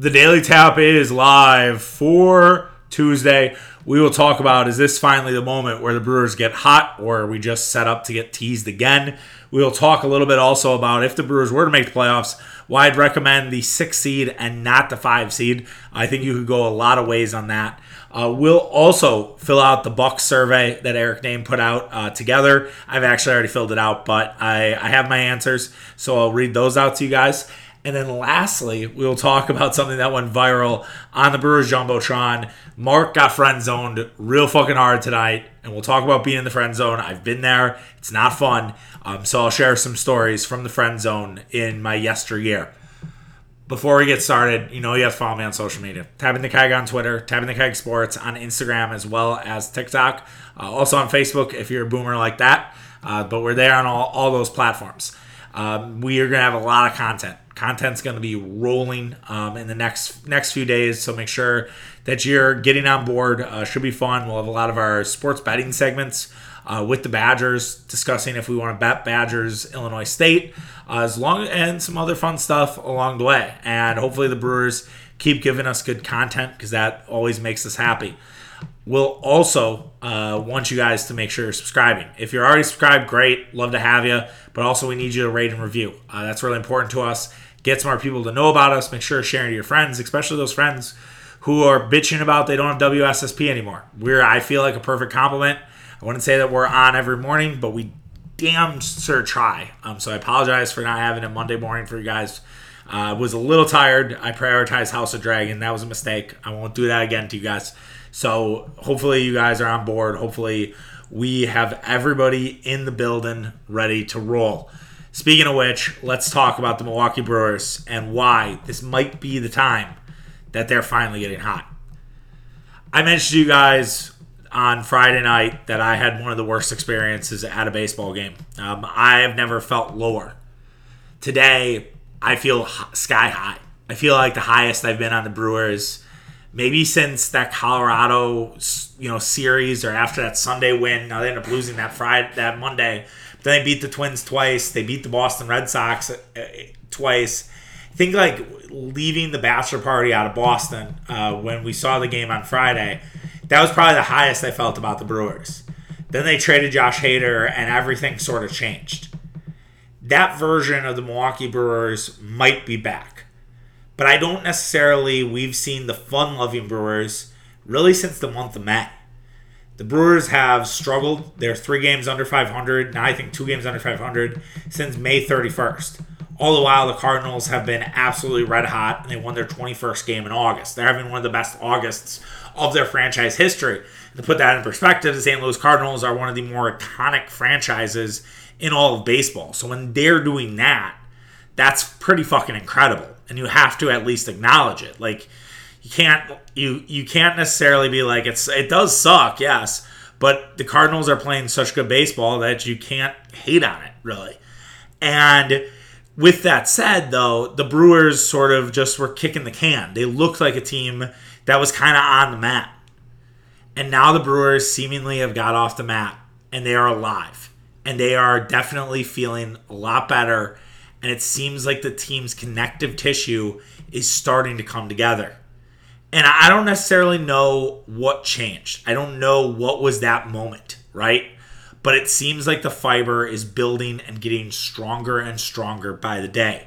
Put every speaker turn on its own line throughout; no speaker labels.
The Daily Tap is live for Tuesday. We will talk about is this finally the moment where the Brewers get hot or are we just set up to get teased again? We will talk a little bit also about if the Brewers were to make the playoffs, why I'd recommend the six seed and not the five seed. I think you could go a lot of ways on that. Uh, we'll also fill out the Buck survey that Eric Nehm put out uh, together. I've actually already filled it out, but I, I have my answers, so I'll read those out to you guys. And then lastly, we'll talk about something that went viral on the Brewers Jumbotron. Mark got friend zoned real fucking hard tonight, and we'll talk about being in the friend zone. I've been there, it's not fun. Um, so I'll share some stories from the friend zone in my yesteryear before we get started, you know you have to follow me on social media. Tapping the Keg on Twitter, Tapping the Keg Sports on Instagram as well as TikTok. Uh, also on Facebook if you're a boomer like that. Uh, but we're there on all, all those platforms. Um, we are going to have a lot of content. Content's going to be rolling um, in the next next few days, so make sure that you're getting on board. Uh, should be fun. We'll have a lot of our sports betting segments uh, with the Badgers, discussing if we want to bet Badgers, Illinois State, uh, as long and some other fun stuff along the way. And hopefully the Brewers keep giving us good content because that always makes us happy. We'll also uh, want you guys to make sure you're subscribing. If you're already subscribed, great, love to have you. But also, we need you to rate and review. Uh, that's really important to us. Get some more people to know about us. Make sure you're sharing to your friends, especially those friends who are bitching about they don't have WSSP anymore. We're, I feel like, a perfect compliment I wouldn't say that we're on every morning, but we damn sure try. Um, so I apologize for not having a Monday morning for you guys. I uh, was a little tired. I prioritized House of Dragon. That was a mistake. I won't do that again to you guys. So hopefully you guys are on board. Hopefully we have everybody in the building ready to roll. Speaking of which, let's talk about the Milwaukee Brewers and why this might be the time that they're finally getting hot. I mentioned to you guys on Friday night that I had one of the worst experiences at a baseball game. Um, I have never felt lower. Today, I feel sky high. I feel like the highest I've been on the Brewers, maybe since that Colorado, you know, series or after that Sunday win. Now they ended up losing that Friday, that Monday. Then they beat the Twins twice. They beat the Boston Red Sox uh, twice. I think like leaving the bachelor party out of Boston uh, when we saw the game on Friday that was probably the highest I felt about the Brewers. Then they traded Josh Hader, and everything sort of changed. That version of the Milwaukee Brewers might be back. But I don't necessarily, we've seen the fun loving Brewers really since the month of May. The Brewers have struggled. They're three games under 500, now I think two games under 500 since May 31st. All the while, the Cardinals have been absolutely red hot, and they won their 21st game in August. They're having one of the best Augusts of their franchise history. To put that in perspective, the St. Louis Cardinals are one of the more iconic franchises in all of baseball. So when they're doing that, that's pretty fucking incredible. And you have to at least acknowledge it. Like you can't you you can't necessarily be like it's it does suck, yes, but the Cardinals are playing such good baseball that you can't hate on it, really. And with that said, though, the Brewers sort of just were kicking the can. They looked like a team that was kind of on the map. And now the Brewers seemingly have got off the map and they are alive. And they are definitely feeling a lot better. And it seems like the team's connective tissue is starting to come together. And I don't necessarily know what changed. I don't know what was that moment, right? But it seems like the fiber is building and getting stronger and stronger by the day.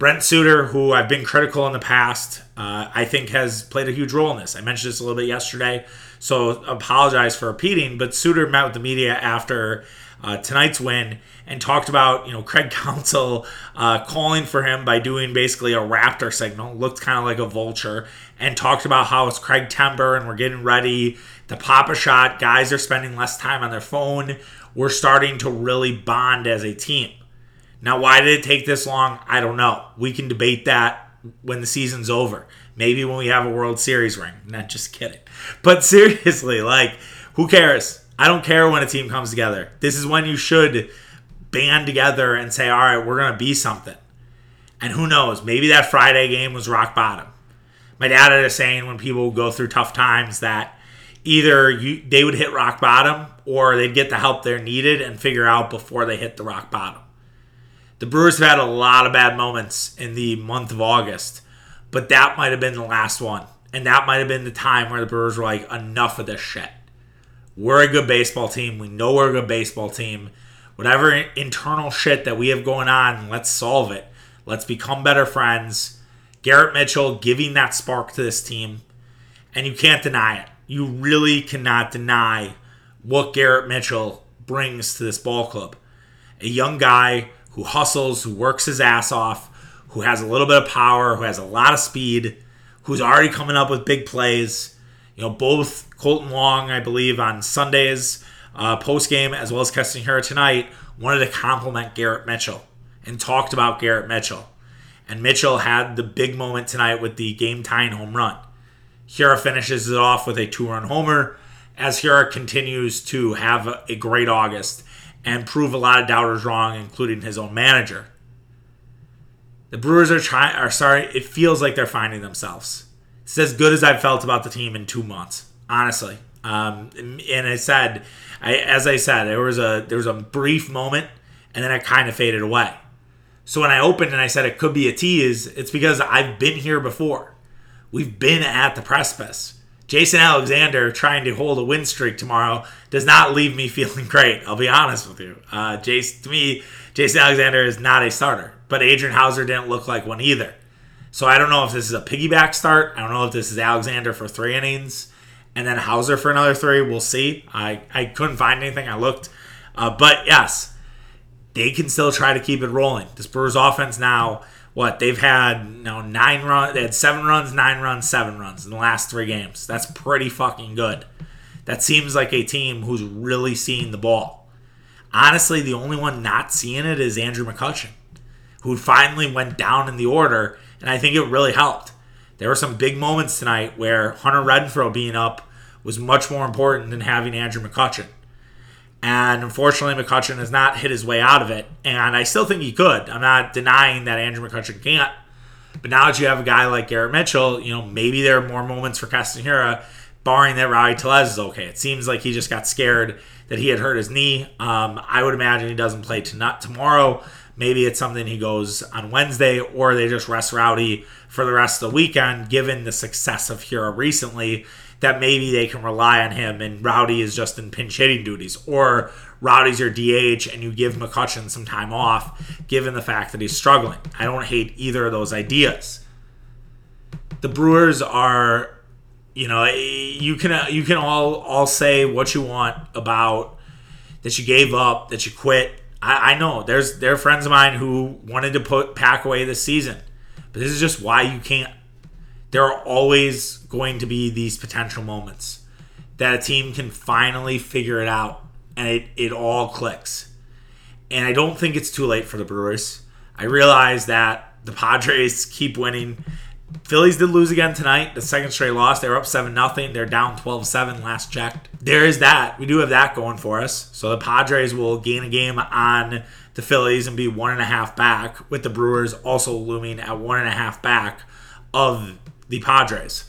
Brent Suter, who I've been critical in the past, uh, I think has played a huge role in this. I mentioned this a little bit yesterday, so apologize for repeating. But Suter met with the media after uh, tonight's win and talked about you know Craig Counsell uh, calling for him by doing basically a raptor signal, looked kind of like a vulture, and talked about how it's Craig Timber and we're getting ready to pop a shot. Guys are spending less time on their phone. We're starting to really bond as a team. Now, why did it take this long? I don't know. We can debate that when the season's over. Maybe when we have a World Series ring. Not just kidding. But seriously, like, who cares? I don't care when a team comes together. This is when you should band together and say, all right, we're going to be something. And who knows? Maybe that Friday game was rock bottom. My dad had a saying when people go through tough times that either you, they would hit rock bottom or they'd get the help they're needed and figure out before they hit the rock bottom. The Brewers have had a lot of bad moments in the month of August, but that might have been the last one. And that might have been the time where the Brewers were like, enough of this shit. We're a good baseball team. We know we're a good baseball team. Whatever internal shit that we have going on, let's solve it. Let's become better friends. Garrett Mitchell giving that spark to this team. And you can't deny it. You really cannot deny what Garrett Mitchell brings to this ball club. A young guy who hustles, who works his ass off, who has a little bit of power, who has a lot of speed, who's already coming up with big plays. You know, both Kolten Wong, I believe, on Sundays uh, post game, as well as Keston Hiura tonight, wanted to compliment Garrett Mitchell and talked about Garrett Mitchell. And Mitchell had the big moment tonight with the game tying home run. Hiura finishes it off with a two run homer as Hiura continues to have a great August and prove a lot of doubters wrong, including his own manager. The Brewers are trying are sorry, it feels like they're finding themselves. It's as good as I've felt about the team in two months, honestly. Um, and I said, I, as I said, there was a there was a brief moment, and then it kind of faded away. So when I opened and I said it could be a tease, it's because I've been here before. We've been at the precipice. Jason Alexander trying to hold a win streak tomorrow does not leave me feeling great. I'll be honest with you. Uh, to me, Jason Alexander is not a starter, but Adrian Houser didn't look like one either. So I don't know if this is a piggyback start. I don't know if this is Alexander for three innings and then Houser for another three. We'll see. I, I couldn't find anything. I looked. Uh, but yes, they can still try to keep it rolling. This Brewers offense now what they've had you know nine runs they had seven runs nine runs seven runs in the last three games. That's pretty fucking good. That seems like a team who's really seeing the ball. Honestly the only one not seeing it is andrew mccutchen who finally went down in the order and i think it really helped. There were some big moments tonight where hunter renfroe being up was much more important than having andrew mccutchen and unfortunately, McCutchen has not hit his way out of it. And I still think he could. I'm not denying that Andrew McCutchen can't. But now that you have a guy like Garrett Mitchell, you know, maybe there are more moments for Castanera, barring that Rowdy Tellez is okay. It seems like he just got scared that he had hurt his knee. Um, I would imagine he doesn't play tonight, tomorrow. Maybe it's something he goes on Wednesday, or they just rest Rowdy for the rest of the weekend, given the success of Hiura recently that maybe they can rely on him and Rowdy is just in pinch hitting duties. Or Rowdy's your DH and you give McCutchen some time off, given the fact that he's struggling. I don't hate either of those ideas. The Brewers are, you know, eh, you can eh, you can all all say what you want about that you gave up, that you quit. I, I know there's there are friends of mine who wanted to put pack away this season, but this is just why you can't there are always going to be these potential moments that a team can finally figure it out and it, it all clicks. And I don't think it's too late for the Brewers. I realize that the Padres keep winning. Phillies did lose again tonight, the second straight loss. They were up 7 0. They're down 12 7 last checked. There is that. We do have that going for us. So the Padres will gain a game on the Phillies and be one and a half back, with the Brewers also looming at one and a half back of the Padres.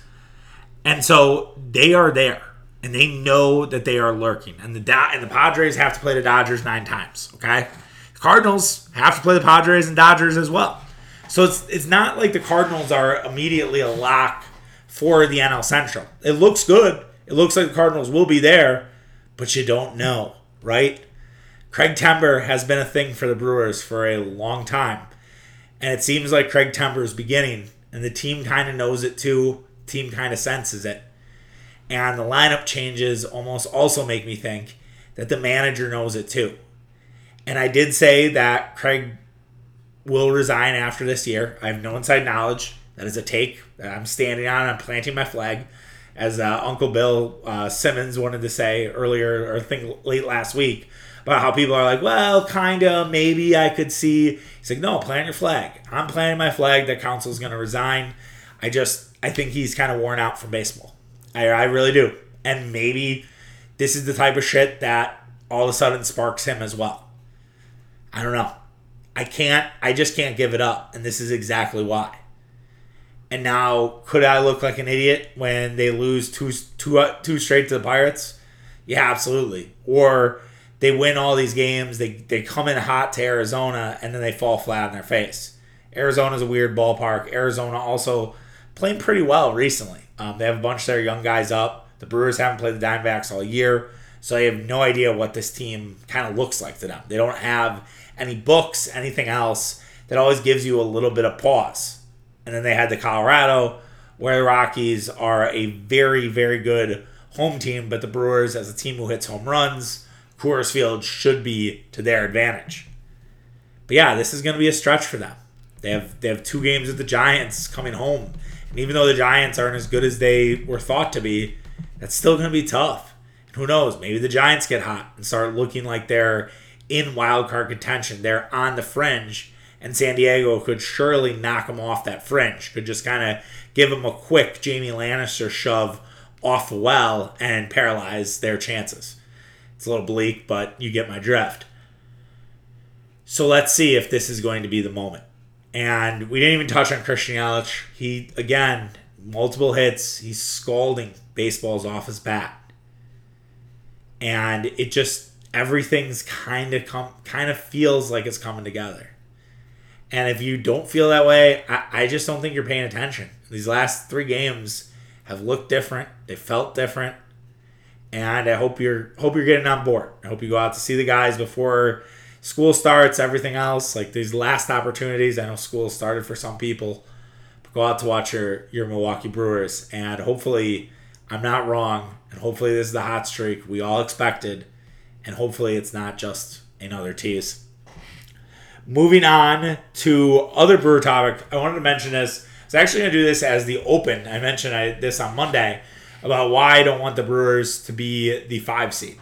And so they are there and they know that they are lurking. And the and the Padres have to play the Dodgers nine times. Okay, the Cardinals have to play the Padres and Dodgers as well. So it's it's not like the Cardinals are immediately a lock for the NL Central. It looks good. It looks like the Cardinals will be there, but you don't know, right? Craig Timber has been a thing for the Brewers for a long time. And it seems like Craig Timber is beginning and the team kind of knows it too. Team kind of senses it. And the lineup changes almost also make me think that the manager knows it too. And I did say that Craig will resign after this year. I have no inside knowledge. That is a take that I'm standing on. I'm planting my flag. As uh, Uncle Bill uh, Simmons wanted to say earlier, or I think late last week, about how people are like, well, kind of, maybe I could see. He's like, no, plant your flag. I'm planting my flag that Counsell's going to resign. I just, I think he's kind of worn out from baseball. I, I really do. And maybe this is the type of shit that all of a sudden sparks him as well. I don't know. I can't, I just can't give it up. And this is exactly why. And now, could I look like an idiot when they lose two, two, uh, two straight to the Pirates? Yeah, absolutely. Or they win all these games. They they come in hot to Arizona and then they fall flat on their face. Arizona's a weird ballpark. Arizona also playing pretty well recently. Um, they have a bunch of their young guys up. The Brewers haven't played the Diamondbacks all year, so they have no idea what this team kind of looks like to them. They don't have any books, anything else that always gives you a little bit of pause. And then they had the Colorado, where the Rockies are a very, very good home team, but the Brewers, as a team who hits home runs, Coors Field should be to their advantage. But yeah, this is going to be a stretch for them. They have they have two games with the Giants coming home, and even though the Giants aren't as good as they were thought to be, that's still going to be tough. And who knows? Maybe the Giants get hot and start looking like they're in wild card contention. They're on the fringe, and San Diego could surely knock them off that fringe. Could just kind of give them a quick Jaime Lannister shove off the well and paralyze their chances. It's a little bleak, but you get my drift. So let's see if this is going to be the moment. And we didn't even touch on Christian Yelich. He again, multiple hits. He's scalding baseballs off his bat. And it just everything's kind of come kind of feels like it's coming together. And if you don't feel that way, I, I just don't think you're paying attention. These last three games have looked different. They felt different. And I hope you're hope you're getting on board. I hope you go out to see the guys before school starts, everything else, like these last opportunities. I know school started for some people. But go out to watch your, your Milwaukee Brewers. And hopefully I'm not wrong. And hopefully this is the hot streak we all expected. And hopefully it's not just another tease. Moving on to other brewer topic, I wanted to mention this. I was actually going to do this as the open. I mentioned I, this on Monday about why I don't want the Brewers to be the five seed.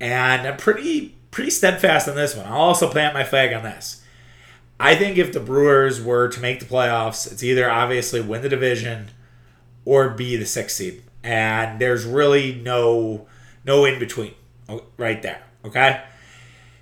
And I'm pretty pretty steadfast on this one. I'll also plant my flag on this. I think if the Brewers were to make the playoffs, it's either obviously win the division or be the sixth seed. And there's really no no in between oh, right there. Okay?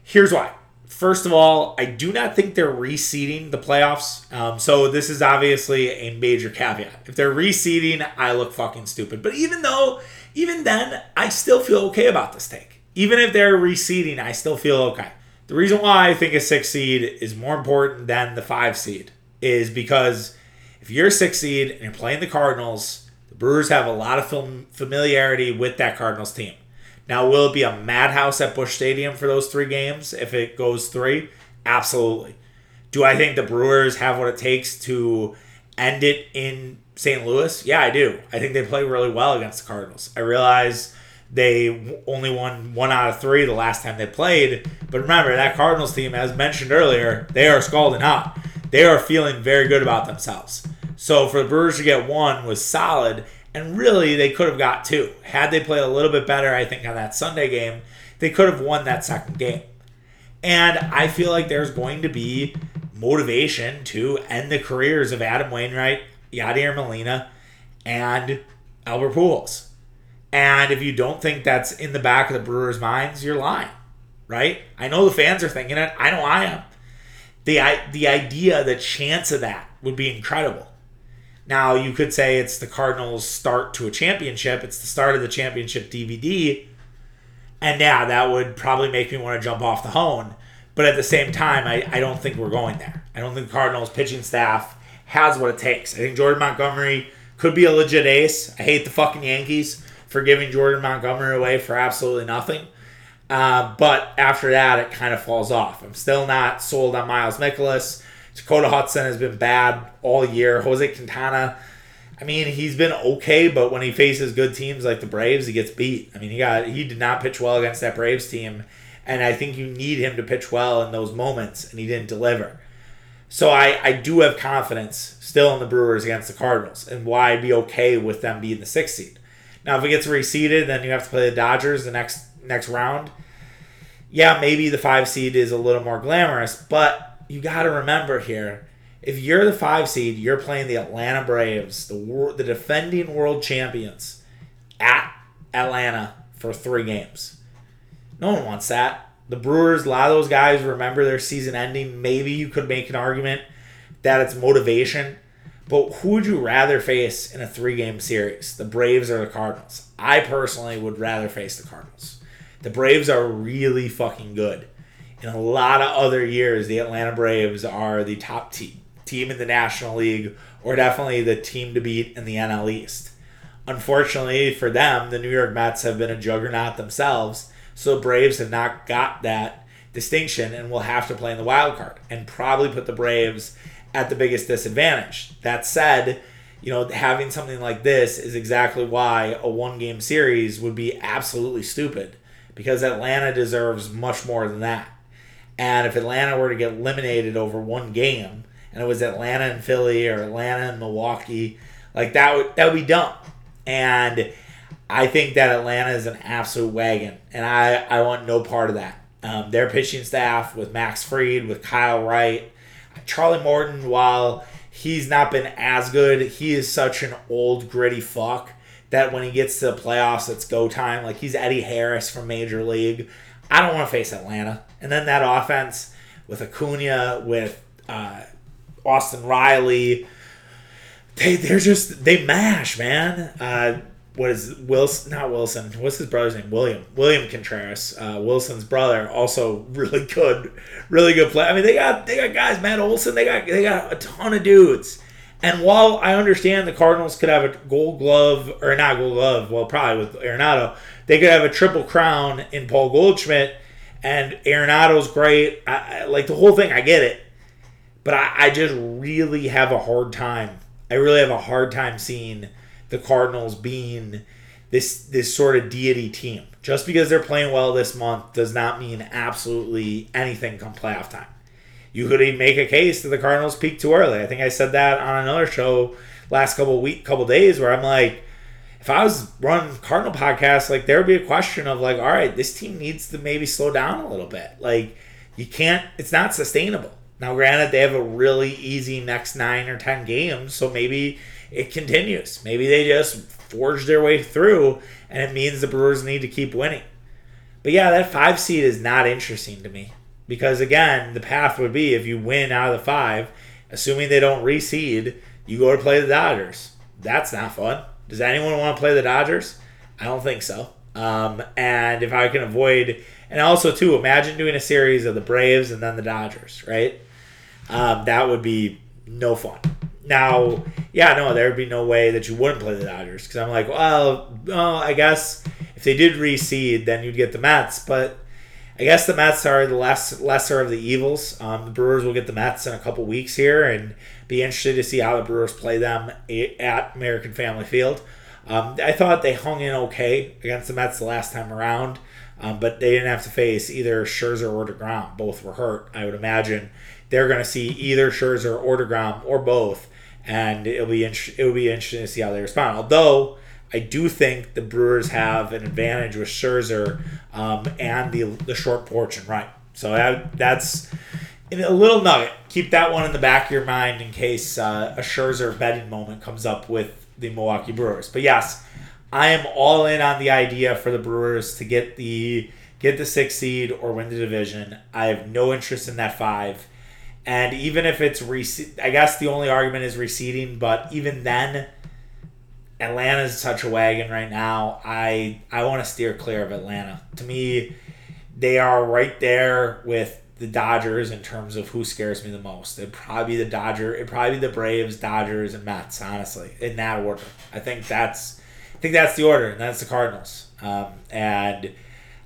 Here's why. First of all, I do not think they're reseeding the playoffs. Um, so this is obviously a major caveat. If they're reseeding, I look fucking stupid. But even though, even then, I still feel okay about this take even if they're reseeding, I still feel okay. The reason why I think a six seed is more important than the five seed is because if you're a six seed and you're playing the Cardinals, the Brewers have a lot of familiarity with that Cardinals team. Now, will it be a madhouse at Busch Stadium for those three games if it goes three? Absolutely. Do I think the Brewers have what it takes to end it in St. Louis? Yeah, I do. I think they play really well against the Cardinals. I realize they only won one out of three the last time they played. But remember, that Cardinals team, as mentioned earlier, they are scalding hot. They are feeling very good about themselves. So for the Brewers to get one was solid, and really they could have got two. Had they played a little bit better, I think, on that Sunday game, they could have won that second game. And I feel like there's going to be motivation to end the careers of Adam Wainwright, Yadier Molina, and Albert Pujols. And if you don't think that's in the back of the Brewers' minds, you're lying, right? I know the fans are thinking it. I know I am. The, the idea, the chance of that would be incredible. Now, you could say it's the Cardinals' start to a championship, it's the start of the championship DVD. And yeah, that would probably make me want to jump off the hone. But at the same time, I, I don't think we're going there. I don't think the Cardinals' pitching staff has what it takes. I think Jordan Montgomery could be a legit ace. I hate the fucking Yankees for giving Jordan Montgomery away for absolutely nothing. Uh, but after that, it kind of falls off. I'm still not sold on Miles Mikolas. Dakota Hudson has been bad all year. Jose Quintana, I mean, he's been okay, but when he faces good teams like the Braves, he gets beat. I mean, he got he did not pitch well against that Braves team, and I think you need him to pitch well in those moments, and he didn't deliver. So I, I do have confidence still in the Brewers against the Cardinals, and why I'd be okay with them being the sixth seed. Now, if it gets reseeded, then you have to play the Dodgers the next next round. Yeah, maybe the five seed is a little more glamorous, but you got to remember here, if you're the five seed, you're playing the Atlanta Braves, the the defending world champions, at Atlanta for three games. No one wants that. The Brewers, a lot of those guys remember their season ending. Maybe you could make an argument that it's motivation but who would you rather face in a three game series, the Braves or the Cardinals? I personally would rather face the Cardinals. The Braves are really fucking good. In a lot of other years, the Atlanta Braves are the top team. team in the National League or definitely the team to beat in the NL East. Unfortunately for them, the New York Mets have been a juggernaut themselves, so Braves have not got that distinction and will have to play in the wild card and probably put the Braves at the biggest disadvantage. That said, you know, having something like this is exactly why a one game series would be absolutely stupid because Atlanta deserves much more than that. And if Atlanta were to get eliminated over one game and it was Atlanta and Philly or Atlanta and Milwaukee, like that would that would be dumb. And I think that Atlanta is an absolute wagon, and I, I want no part of that. Um, their pitching staff with Max Fried, with Kyle Wright, Charlie Morton, while he's not been as good, he is such an old, gritty fuck that when he gets to the playoffs, it's go time. Like he's Eddie Harris from Major League. I don't want to face Atlanta. And then that offense with Acuna, with uh, Austin Riley, they they're just they mash, man. Uh, what is Wilson? Not Wilson. What's his brother's name? William. William Contreras. Uh, Wilson's brother, also really good, really good play. I mean, they got they got guys. Matt Olson. They got they got a ton of dudes. And while I understand the Cardinals could have a Gold Glove or not Gold Glove, well, probably with Arenado, they could have a triple crown in Paul Goldschmidt, and Arenado's great. I, I, like the whole thing, I get it, but I, I just really have a hard time. I really have a hard time seeing the Cardinals being this this sort of deity team. Just because they're playing well this month does not mean absolutely anything come playoff time. You could even make a case that the Cardinals peaked too early. I think I said that on another show last couple week, couple days, where I'm like, if I was running Cardinal podcast, like there would be a question of like, all right, this team needs to maybe slow down a little bit. Like you can't, it's not sustainable. Now, granted, they have a really easy next nine or ten games, so maybe it continues. Maybe they just forge their way through, and it means the Brewers need to keep winning. But yeah, that five seed is not interesting to me because again, the path would be if you win out of the five, assuming they don't reseed, you go to play the Dodgers. That's not fun. Does anyone want to play the Dodgers? I don't think so. Um, and if I can avoid, and also too, imagine doing a series of the Braves and then the Dodgers, right? Um, that would be no fun. Now, yeah, no, there would be no way that you wouldn't play the Dodgers because I'm like, well, well, I guess if they did reseed, then you'd get the Mets. But I guess the Mets are the less lesser of the evils. Um, the Brewers will get the Mets in a couple weeks here, and be interested to see how the Brewers play them at American Family Field. Um, I thought they hung in okay against the Mets the last time around, um, but they didn't have to face either Scherzer or Degrom. Both were hurt. I would imagine they're going to see either Scherzer or Degrom or both and it'll be int- it'll be interesting to see how they respond. Although I do think the Brewers have an advantage with Scherzer um, and the the short porch and right. So that, that's a little nugget. Keep that one in the back of your mind in case uh, a Scherzer betting moment comes up with the Milwaukee Brewers. But yes, I am all in on the idea for the Brewers to get the get the six seed or win the division. I have no interest in that five. And even if it's rec- I guess the only argument is reseeding, but even then, Atlanta's such a wagon right now. I I want to steer clear of Atlanta. To me, they are right there with the Dodgers in terms of who scares me the most. It'd probably be the Dodger. It'd probably be the Braves, Dodgers, and Mets. Honestly, in that order. I think that's I think that's the order, and that's the Cardinals. Um, and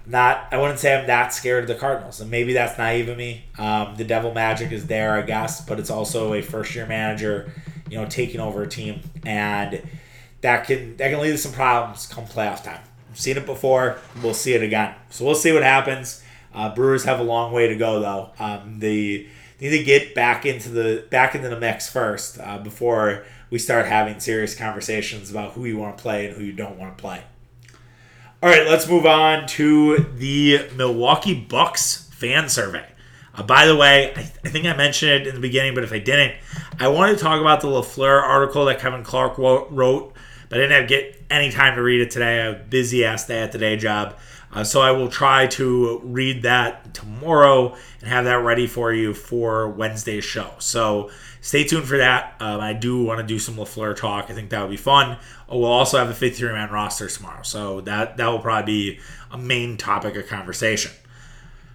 not I wouldn't say I'm that scared of the Cardinals, and maybe that's naive of me. Um, the devil magic is there, I guess, but it's also a first year manager, you know, taking over a team, and that can that can lead to some problems come playoff time. I've seen it before, we'll see it again. So we'll see what happens. Uh, Brewers have a long way to go though. Um, they need to get back into the back into the mix first uh, before we start having serious conversations about who you want to play and who you don't want to play. All right, let's move on to the Milwaukee Bucks fan survey. Uh, by the way, I, th- I, think I mentioned it in the beginning, but if I didn't, I wanted to talk about the LaFleur article that Kevin Clark wrote, but I didn't have get any time to read it today. I a busy ass day at the day job. Uh, so I will try to read that tomorrow and have that ready for you for Wednesday's show. So stay tuned for that. Um, I do want to do some LaFleur talk. I think that would be fun. Oh, we'll also have a 53 man roster tomorrow. So that, that will probably be a main topic of conversation.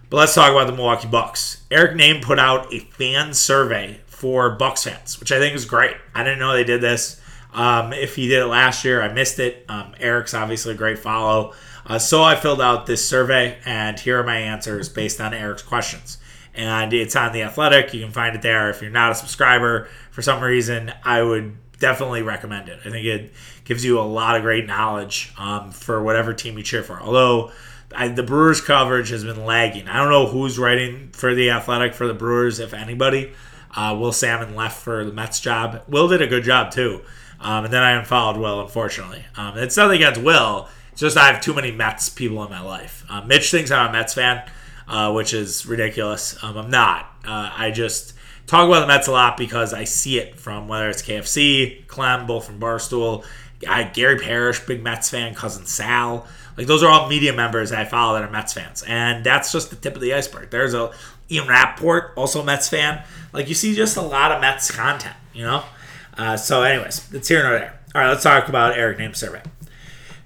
But let's talk about the Milwaukee Bucks. Eric Nehm put out a fan survey for Bucks fans, which I think is great. I didn't know they did this. Um, if he did it last year, I missed it. Um, Eric's obviously a great follow. Uh, so I filled out this survey, and here are my answers based on Eric's questions. And it's on The Athletic. You can find it there. If you're not a subscriber for some reason, I would definitely recommend it. I think it gives you a lot of great knowledge um, for whatever team you cheer for. Although I, the Brewers coverage has been lagging. I don't know who's writing for the Athletic for the Brewers, if anybody. Uh, Will Sammon left for the Mets job. Will did a good job too, um, and then I unfollowed Will. Unfortunately, um, it's nothing against Will. It's just I have too many Mets people in my life. Uh, Mitch thinks I'm a Mets fan, uh, which is ridiculous. Um, I'm not. Uh, I just talk about the Mets a lot because I see it from whether it's KFC, Clem, both from Barstool, I, Gary Parrish, big Mets fan, cousin Sal. Like those are all media members I follow that are Mets fans, and that's just the tip of the iceberg. There's a Ian Rapoport, also Mets fan. Like you see just a lot of Mets content, you know. Uh, so, anyways, it's here and there. All right, let's talk about Eric Nehm survey.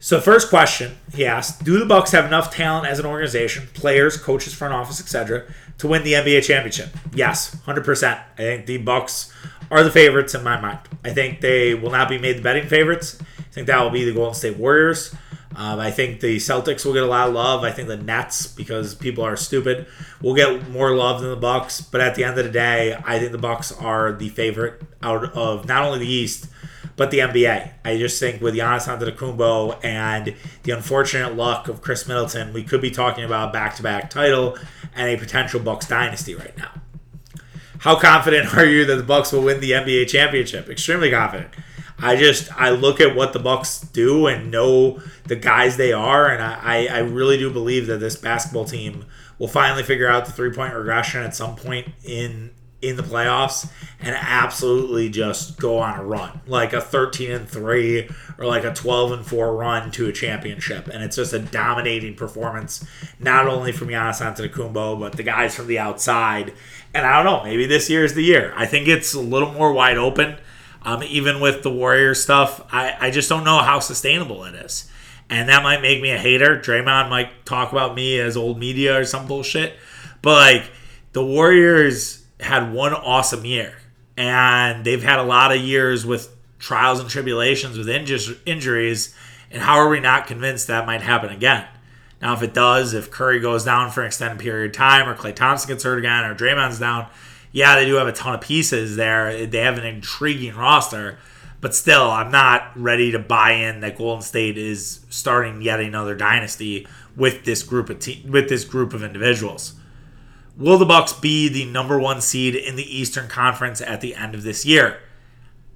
So, first question he asked: Do the Bucks have enough talent as an organization, players, coaches, front office, etc., to win the NBA championship? Yes, hundred percent. I think the Bucks are the favorites in my mind. I think they will not be made the betting favorites. I think that will be the Golden State Warriors. Um, I think the Celtics will get a lot of love. I think the Nets, because people are stupid, will get more love than the Bucks. But at the end of the day, I think the Bucks are the favorite out of not only the East but the NBA. I just think with Giannis Antetokounmpo and the unfortunate luck of Khris Middleton, we could be talking about back-to-back title and a potential Bucks dynasty right now. How confident are you that the Bucks will win the NBA championship? Extremely confident. I just I look at what the Bucks do and know the guys they are, and I, I really do believe that this basketball team will finally figure out the three point regression at some point in in the playoffs and absolutely just go on a run like a 13 and 3 or like a 12 and 4 run to a championship. And it's just a dominating performance not only from Giannis Antetokounmpo but the guys from the outside. And I don't know maybe this year is the year. I think it's a little more wide open um, even with the Warrior stuff, I, I just don't know how sustainable it is. And that might make me a hater. Draymond might talk about me as old media or some bullshit. But like the Warriors had one awesome year. And they've had a lot of years with trials and tribulations with inju- injuries. And how are we not convinced that might happen again? Now, if it does, if Curry goes down for an extended period of time, or Klay Thompson gets hurt again, or Draymond's down, yeah, they do have a ton of pieces there. They have an intriguing roster, but still, I'm not ready to buy in that Golden State is starting yet another dynasty with this group of te- with this group of individuals. Will the Bucks be the number one seed in the Eastern Conference at the end of this year?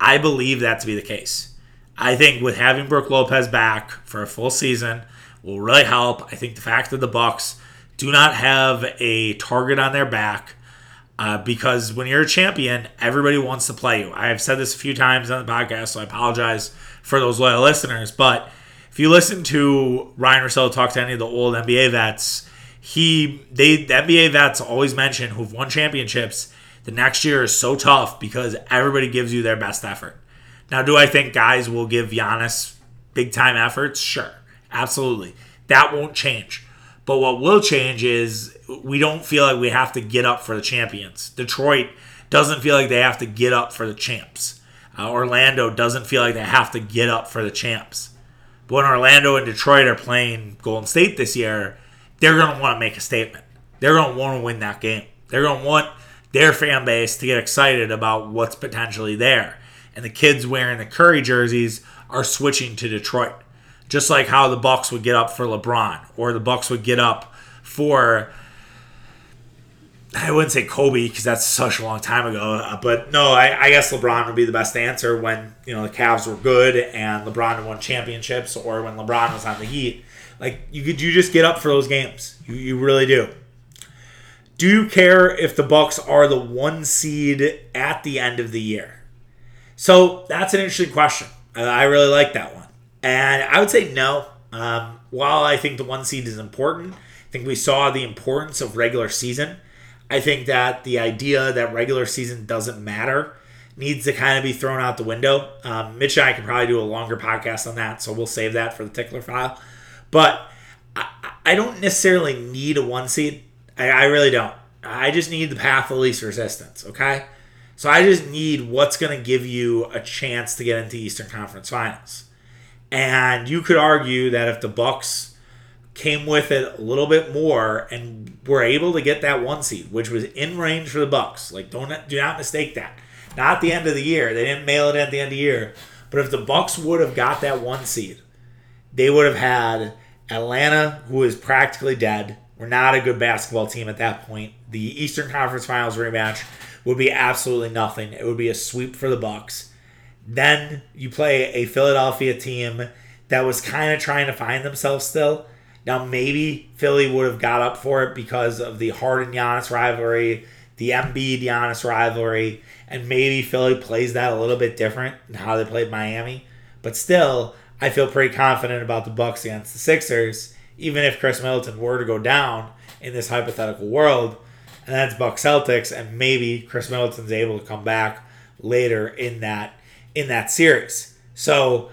I believe that to be the case. I think with having Brook Lopez back for a full season will really help. I think the fact that the Bucks do not have a target on their back uh, because when you're a champion, everybody wants to play you. I have said this a few times on the podcast, so I apologize for those loyal listeners. But if you listen to Ryan Russillo talk to any of the old NBA vets, he they the NBA vets always mention who've won championships. The next year is so tough because everybody gives you their best effort. Now, do I think guys will give Giannis big time efforts? Sure, absolutely. That won't change. But what will change is we don't feel like we have to get up for the champions. Detroit doesn't feel like they have to get up for the champs. Uh, Orlando doesn't feel like they have to get up for the champs. But when Orlando and Detroit are playing Golden State this year, they're going to want to make a statement. They're going to want to win that game. They're going to want their fan base to get excited about what's potentially there. And the kids wearing the Curry jerseys are switching to Detroit just like how the Bucks would get up for LeBron or the Bucks would get up for I wouldn't say Kobe because that's such a long time ago, uh, but no, I, I, guess LeBron would be the best answer when you know the Cavs were good and LeBron won championships, or when LeBron was on the Heat. Like you could, you just get up for those games. You, you really do. Do you care if the Bucks are the one seed at the end of the year? So that's an interesting question. I really like that one. And I would say no. Um, while I think the one seed is important, I think we saw the importance of regular season. I think that the idea that regular season doesn't matter needs to kind of be thrown out the window. Um, Mitch and I can probably do a longer podcast on that, so we'll save that for the tickler file. But I, I don't necessarily need a one seed. I, I really don't. I just need the path of least resistance, okay? So I just need what's going to give you a chance to get into Eastern Conference Finals. And you could argue that if the Bucks came with it a little bit more and were able to get that one seed, which was in range for the Bucks, like don't do not mistake that. Not the end of the year. They didn't mail it at the end of the year. But if the Bucks would have got that one seed, they would have had Atlanta, who is practically dead. We're not a good basketball team at that point. The Eastern Conference Finals rematch would be absolutely nothing. It would be a sweep for the Bucks. Then you play a Philadelphia team that was kind of trying to find themselves still. Now maybe Philly would have got up for it because of the Harden Giannis rivalry, the Embiid Giannis rivalry, and maybe Philly plays that a little bit different than how they played Miami. But still, I feel pretty confident about the Bucks against the Sixers, even if Khris Middleton were to go down in this hypothetical world. And that's Bucks Celtics, and maybe Khris Middleton's able to come back later in that in that series. So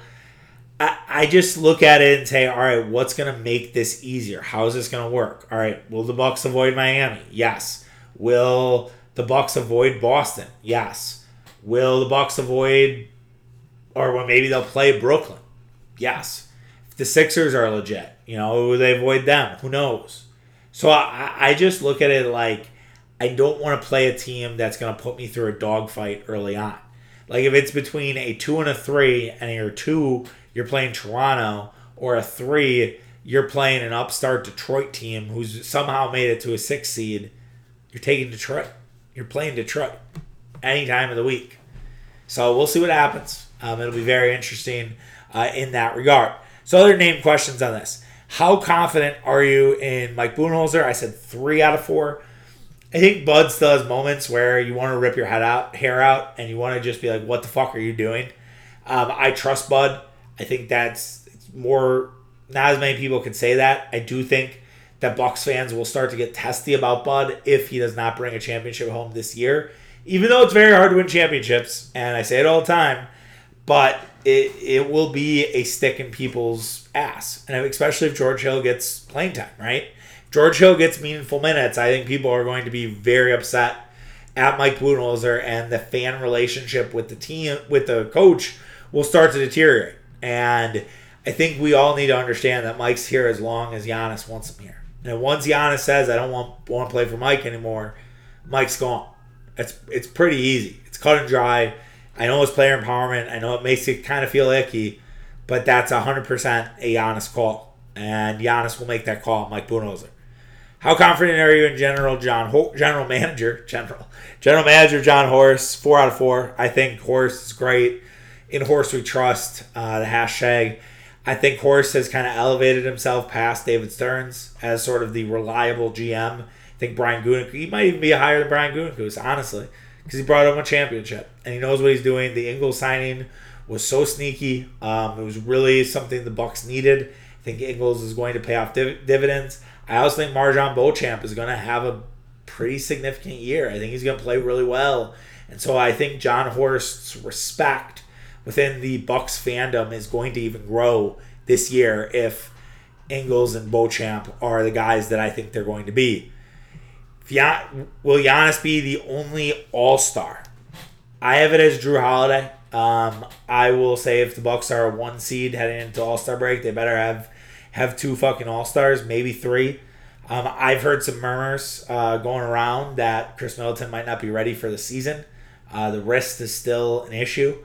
I, I just look at it and say, all right, what's gonna make this easier? How is this gonna work? All right, will the Bucks avoid Miami? Yes. Will the Bucks avoid Boston? Yes. Will the Bucks avoid or well, maybe they'll play Brooklyn? Yes. If the Sixers are legit, you know, will they avoid them? Who knows? So I, I just look at it like I don't want to play a team that's going to put me through a dogfight early on. Like if it's between a two and a three, and you're two, you're playing Toronto, or a three, you're playing an upstart Detroit team who's somehow made it to a six seed. You're taking Detroit. You're playing Detroit any time of the week. So we'll see what happens. Um, it'll be very interesting uh, in that regard. So other name questions on this. How confident are you in Mike Budenholzer? I said three out of four. I think Bud still has moments where you want to rip your head out, hair out, and you want to just be like, "What the fuck are you doing?" Um, I trust Bud. I think that's more. Not as many people can say that. I do think that Bucks fans will start to get testy about Bud if he does not bring a championship home this year. Even though it's very hard to win championships, and I say it all the time, but it it will be a stick in people's ass, and especially if George Hill gets playing time, right? George Hill gets meaningful minutes. I think people are going to be very upset at Mike Budenholzer, and the fan relationship with the team, with the coach, will start to deteriorate. And I think we all need to understand that Mike's here as long as Giannis wants him here. And once Giannis says, "I don't want want to play for Mike anymore," Mike's gone. It's it's pretty easy. It's cut and dry. I know it's player empowerment. I know it makes it kind of feel icky, but that's hundred percent a Giannis call, and Giannis will make that call. Mike Budenholzer. How confident are you in general, John Ho- General Manager, General General Manager Jon Horst? Four out of four. I think Horst is great. In Horse we trust. Uh, the hashtag. I think Horst has kind of elevated himself past David Stearns as sort of the reliable GM. I think Brian Gutekunst, he might even be higher than Brian Gutekunst, honestly, because he brought him a championship and he knows what he's doing. The Ingles signing was so sneaky. Um, it was really something the Bucks needed. I think Ingles is going to pay off div- dividends. I also think MarJon Beauchamp is going to have a pretty significant year. I think he's going to play really well, and so I think Jon Horst's respect within the Bucks fandom is going to even grow this year if Ingles and Beauchamp are the guys that I think they're going to be. Gian, will Giannis be the only All Star? I have it as Jrue Holiday. Um, I will say if the Bucks are a one seed heading into All Star break, they better have have two fucking All Stars, maybe three. Um, I've heard some murmurs uh, going around that Khris Middleton might not be ready for the season. Uh, the wrist is still an issue.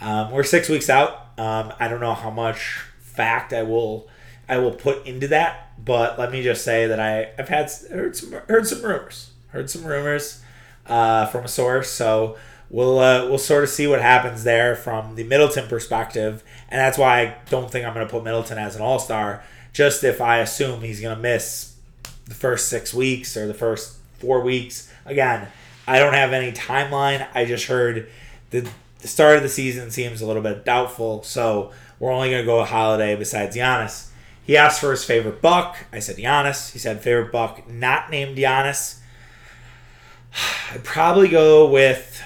Um, we're six weeks out. Um, I don't know how much fact I will I will put into that, but let me just say that I I've had heard some heard some rumors, heard some rumors uh, from a source. So we'll uh, we'll sort of see what happens there from the Middleton perspective, and that's why I don't think I'm going to put Middleton as an All Star. Just if I assume he's going to miss the first six weeks or the first four weeks. Again, I don't have any timeline. I just heard the the start of the season seems a little bit doubtful, so we're only going to go a holiday besides Giannis. He asked for his favorite buck. I said Giannis. He said favorite buck not named Giannis. I'd probably go with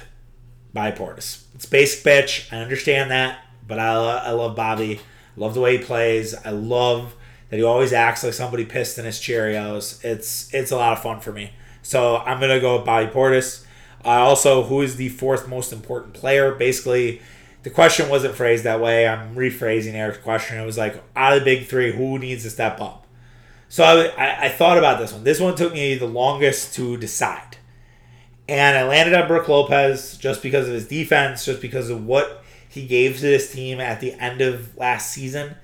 Bobby Portis. It's basic bitch. I understand that, but I, I love Bobby. Love the way he plays. I love that he always acts like somebody pissed in his Cheerios. It's it's a lot of fun for me. So I'm gonna go with Bobby Portis. Uh, also, who is the fourth most important player? Basically, the question wasn't phrased that way. I'm rephrasing Eric's question. It was like, out of the big three, who needs to step up? So I, I, I thought about this one. This one took me the longest to decide. And I landed on Brook Lopez just because of his defense, just because of what he gave to this team at the end of last season.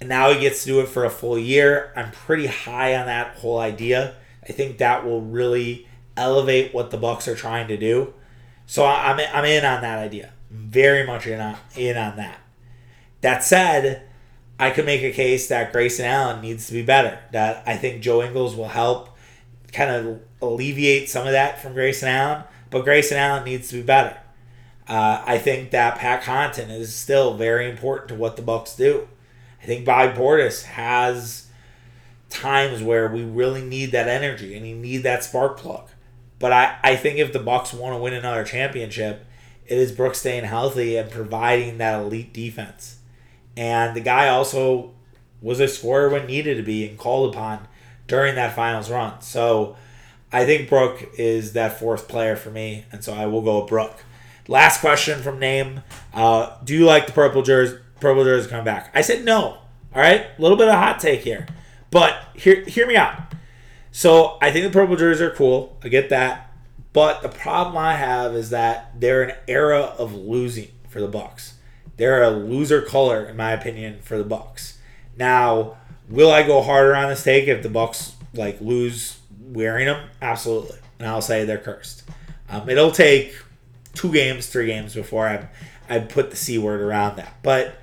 And now he gets to do it for a full year. I'm pretty high on that whole idea. I think that will really elevate what the Bucks are trying to do. So I'm, I'm in on that idea very much in on, in on that. That said, I could make a case that Grayson Allen needs to be better. That I think Joe Ingles will help kind of alleviate some of that from Grayson Allen, but Grayson Allen needs to be better. Uh, I think that Pat Connaughton is still very important to what the Bucks do. I think Bobby Portis has times where we really need that energy and you need that spark plug. But I, I think if the Bucks want to win another championship, it is Brooks staying healthy and providing that elite defense. And the guy also was a scorer when needed to be and called upon during that finals run. So I think Brook is that fourth player for me, and so I will go with Brook. Last question from Name: uh, Do you like the purple jersey? Purple jersey come back? I said no. All right, a little bit of hot take here, but hear hear me out. So I think the purple jerseys are cool. I get that. But the problem I have is that they're an era of losing for the Bucks. They're a loser color, in my opinion, for the Bucks. Now, will I go harder on this take if the Bucks like lose wearing them? Absolutely, and I'll say they're cursed. Um, it'll take two games, three games before I I put the c word around that, but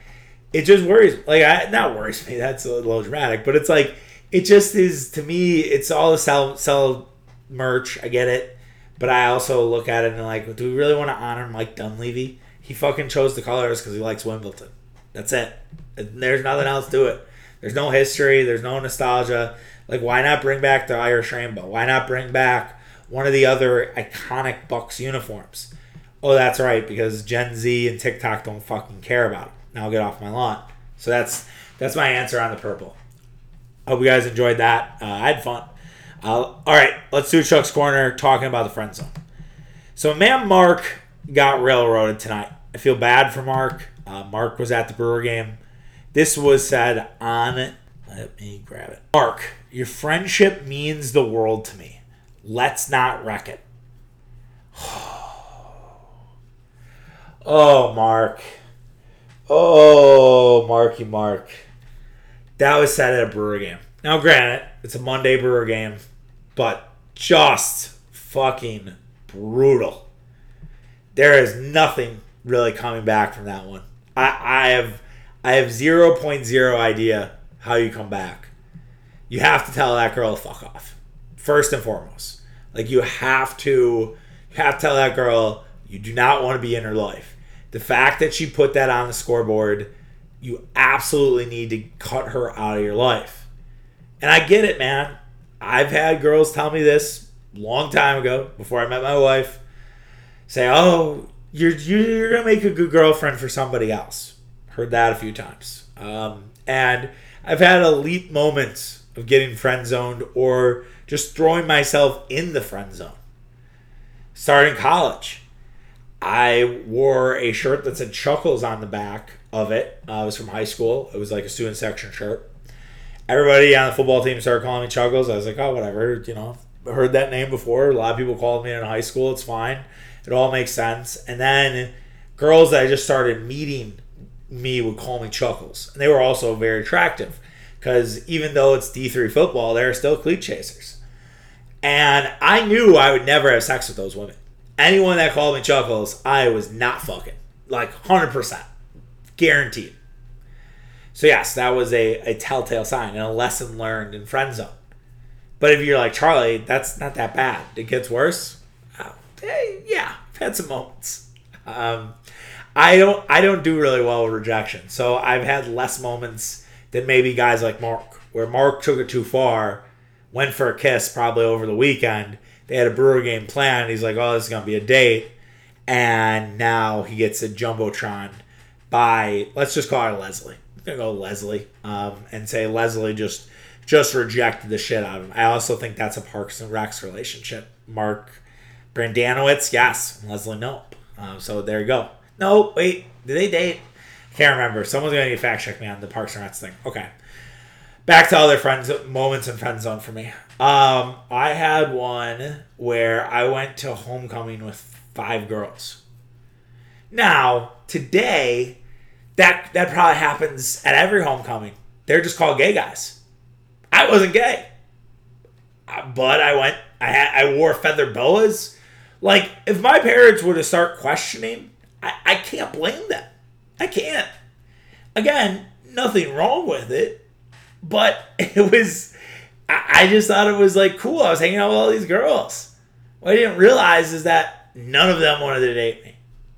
it just worries. Like, I not worries me. That's a little dramatic, but it's like it just is to me. It's all the sell sell merch. I get it. But I also look at it and like, do we really want to honor Mike Dunleavy? He fucking chose the colors because he likes Wimbledon. That's it. There's nothing else to it. There's no history. There's no nostalgia. Like, why not bring back the Irish Rainbow? Why not bring back one of the other iconic Bucks uniforms? Oh, that's right, because Gen Z and TikTok don't fucking care about it. Now I'll get off my lawn. So that's that's my answer on the purple. Hope you guys enjoyed that. Uh, I had fun. Uh, all right, let's do Chuck's Corner talking about the friend zone. So, man, Mark got railroaded tonight. I feel bad for Mark. Uh, Mark was at the Brewer game. This was said on. Let me grab it. Mark, your friendship means the world to me. Let's not wreck it. Oh, Mark. Oh, Marky Mark. That was said at a Brewer game. Now, granted, it's a Monday Brewer game but just fucking brutal. There is nothing really coming back from that one. I, I have I have 0.0 idea how you come back. You have to tell that girl to fuck off. First and foremost. Like you have to you have to tell that girl you do not want to be in her life. The fact that she put that on the scoreboard, you absolutely need to cut her out of your life. And I get it, man. I've had girls tell me this long time ago before I met my wife. Say, "Oh, you're you're gonna make a good girlfriend for somebody else." Heard that a few times, um, and I've had elite moments of getting friend zoned or just throwing myself in the friend zone. Starting college, I wore a shirt that said Chuckles on the back of it. Uh, it was from high school. It was like a student section shirt everybody on the football team started calling me Chuggles. I was like, oh, whatever. You know, heard that name before. A lot of people called me in high school. It's fine. It all makes sense. And then girls that I just started meeting me would call me Chuckles. And they were also very attractive because even though it's D3 football, they're still cleat chasers. And I knew I would never have sex with those women. Anyone that called me Chuckles, I was not fucking. Like 100%. Guaranteed. So yes, that was a, a telltale sign and a lesson learned in friend zone. But if you're like Charlie, that's not that bad. It gets worse. Uh, hey, yeah, I've had some moments. Um, I don't I don't do really well with rejection, so I've had less moments than maybe guys like Mark, where Mark took it too far, went for a kiss probably over the weekend. They had a Brewer game planned. He's like, "Oh, this is gonna be a date," and now he gets a jumbotron by let's just call her Leslie gonna go Leslie um, and say Leslie just just rejected the shit out of him. I also think that's a Parks and Recs relationship. Mark Brendanawicz, yes. Leslie, nope. Um, so there you go. No, wait, did they date? Can't remember. Someone's gonna need to fact check me on the Parks and Rec thing. Okay. Back to other friends moments in friend zone for me. Um, I had one where I went to homecoming with five girls. Now, today, that that probably happens at every homecoming. They're just called gay guys. I wasn't gay, Uh, but I went. I had. I wore feather boas. Like, if my parents were to start questioning, I, I can't blame them. I can't. Again, nothing wrong with it, but it was. I, I just thought it was like cool. I was hanging out with all these girls. What I didn't realize is that none of them wanted to date me.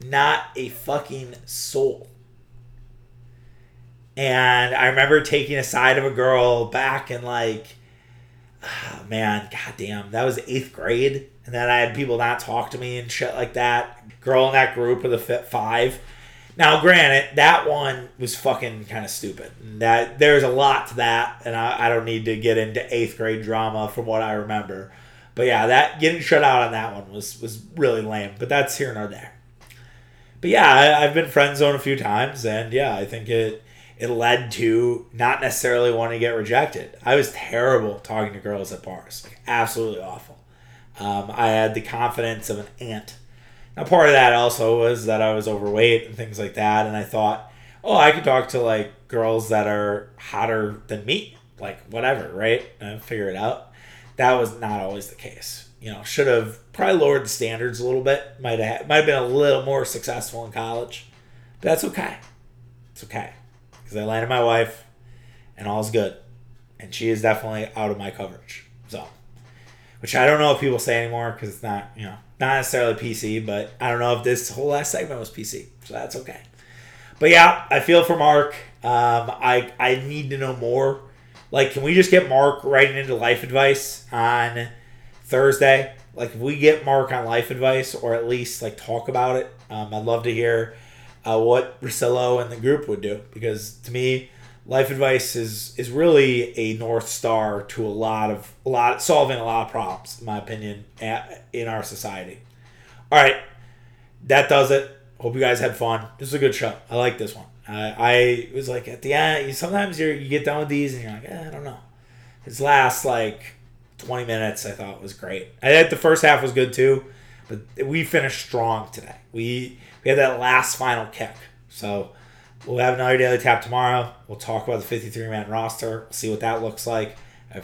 Not a fucking soul. And I remember taking a side of a girl back in like, oh man, goddamn, that was eighth grade. And then I had people not talk to me and shit like that. Girl in that group of the fit five. Now, granted, that one was fucking kind of stupid. That there's a lot to that, and I, I don't need to get into eighth grade drama from what I remember. But yeah, that getting shut out on that one was was really lame. But that's here nor there. But yeah, I, I've been friend zone a few times, and yeah, I think it it led to not necessarily wanting to get rejected. I was terrible talking to girls at bars, like absolutely awful. Um, I had the confidence of an ant. Now, part of that also was that I was overweight and things like that, and I thought, oh, I could talk to like girls that are hotter than me, like whatever, right? And figure it out. That was not always the case. You know, should have probably lowered the standards a little bit. Might have might have been a little more successful in college, but that's okay. It's okay because I landed my wife, and all's good, and she is definitely out of my coverage. So, which I don't know if people say anymore because it's not you know not necessarily PC, but I don't know if this whole last segment was PC, so that's okay. But yeah, I feel for Mark. Um, I I need to know more. Like, can we just get Mark writing into life advice on Thursday? Like, if we get Mark on life advice, or at least like talk about it, um, I'd love to hear uh, what Rosillo and the group would do because to me, life advice is is really a north star to a lot of a lot solving a lot of problems, in my opinion, at, in our society. All right, that does it. Hope you guys had fun. This is a good show. I like this one. I, I was like at the end. Sometimes you you get done with these and you're like, eh, I don't know. His last like twenty minutes, I thought was great. I think the first half was good too, but we finished strong today. We we had that last final kick. So we'll have another daily tap tomorrow. We'll talk about the 53 man roster. see what that looks like.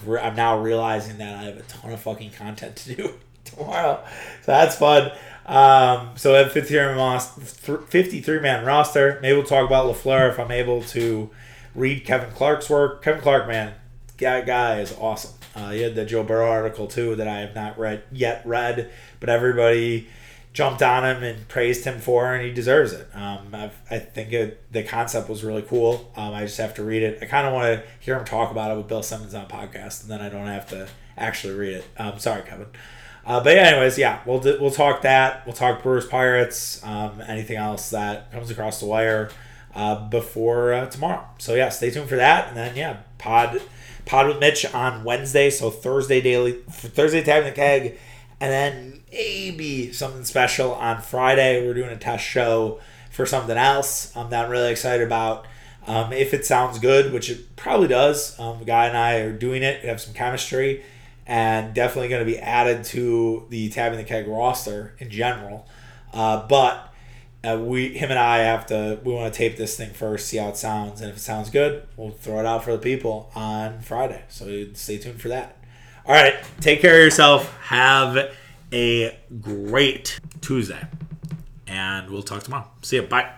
Re- I'm now realizing that I have a ton of fucking content to do tomorrow. So that's fun. Um, so at 53 man, 53 man roster, maybe we'll talk about LaFleur if I'm able to read Kevin Clark's work. Kevin Clark, man, that guy is awesome. Uh, he had the Joe Burrow article too that I have not read yet read, but everybody jumped on him and praised him for, and he deserves it. Um, i think it, the concept was really cool. Um, I just have to read it. I kind of want to hear him talk about it with Bill Simmons on podcast, and then I don't have to actually read it. Um, sorry, Kevin. Uh, but anyways, yeah, we'll we'll talk that. We'll talk Brewers Pirates. Um, anything else that comes across the wire uh, before uh, tomorrow. So yeah, stay tuned for that, and then yeah, pod pod with Mitch on Wednesday. So Thursday daily Thursday tapping the keg, and then maybe something special on Friday. We're doing a test show for something else um, that I'm really excited about. Um, if it sounds good, which it probably does, um, the guy and I are doing it. We have some chemistry, and definitely going to be added to the Tapping the Keg roster in general. Uh, but uh, we, him and I, have to. We want to tape this thing first, see how it sounds, and if it sounds good, we'll throw it out for the people on Friday. So stay tuned for that. All right, take care of yourself. Have a great Tuesday. And we'll talk tomorrow. See you. Bye.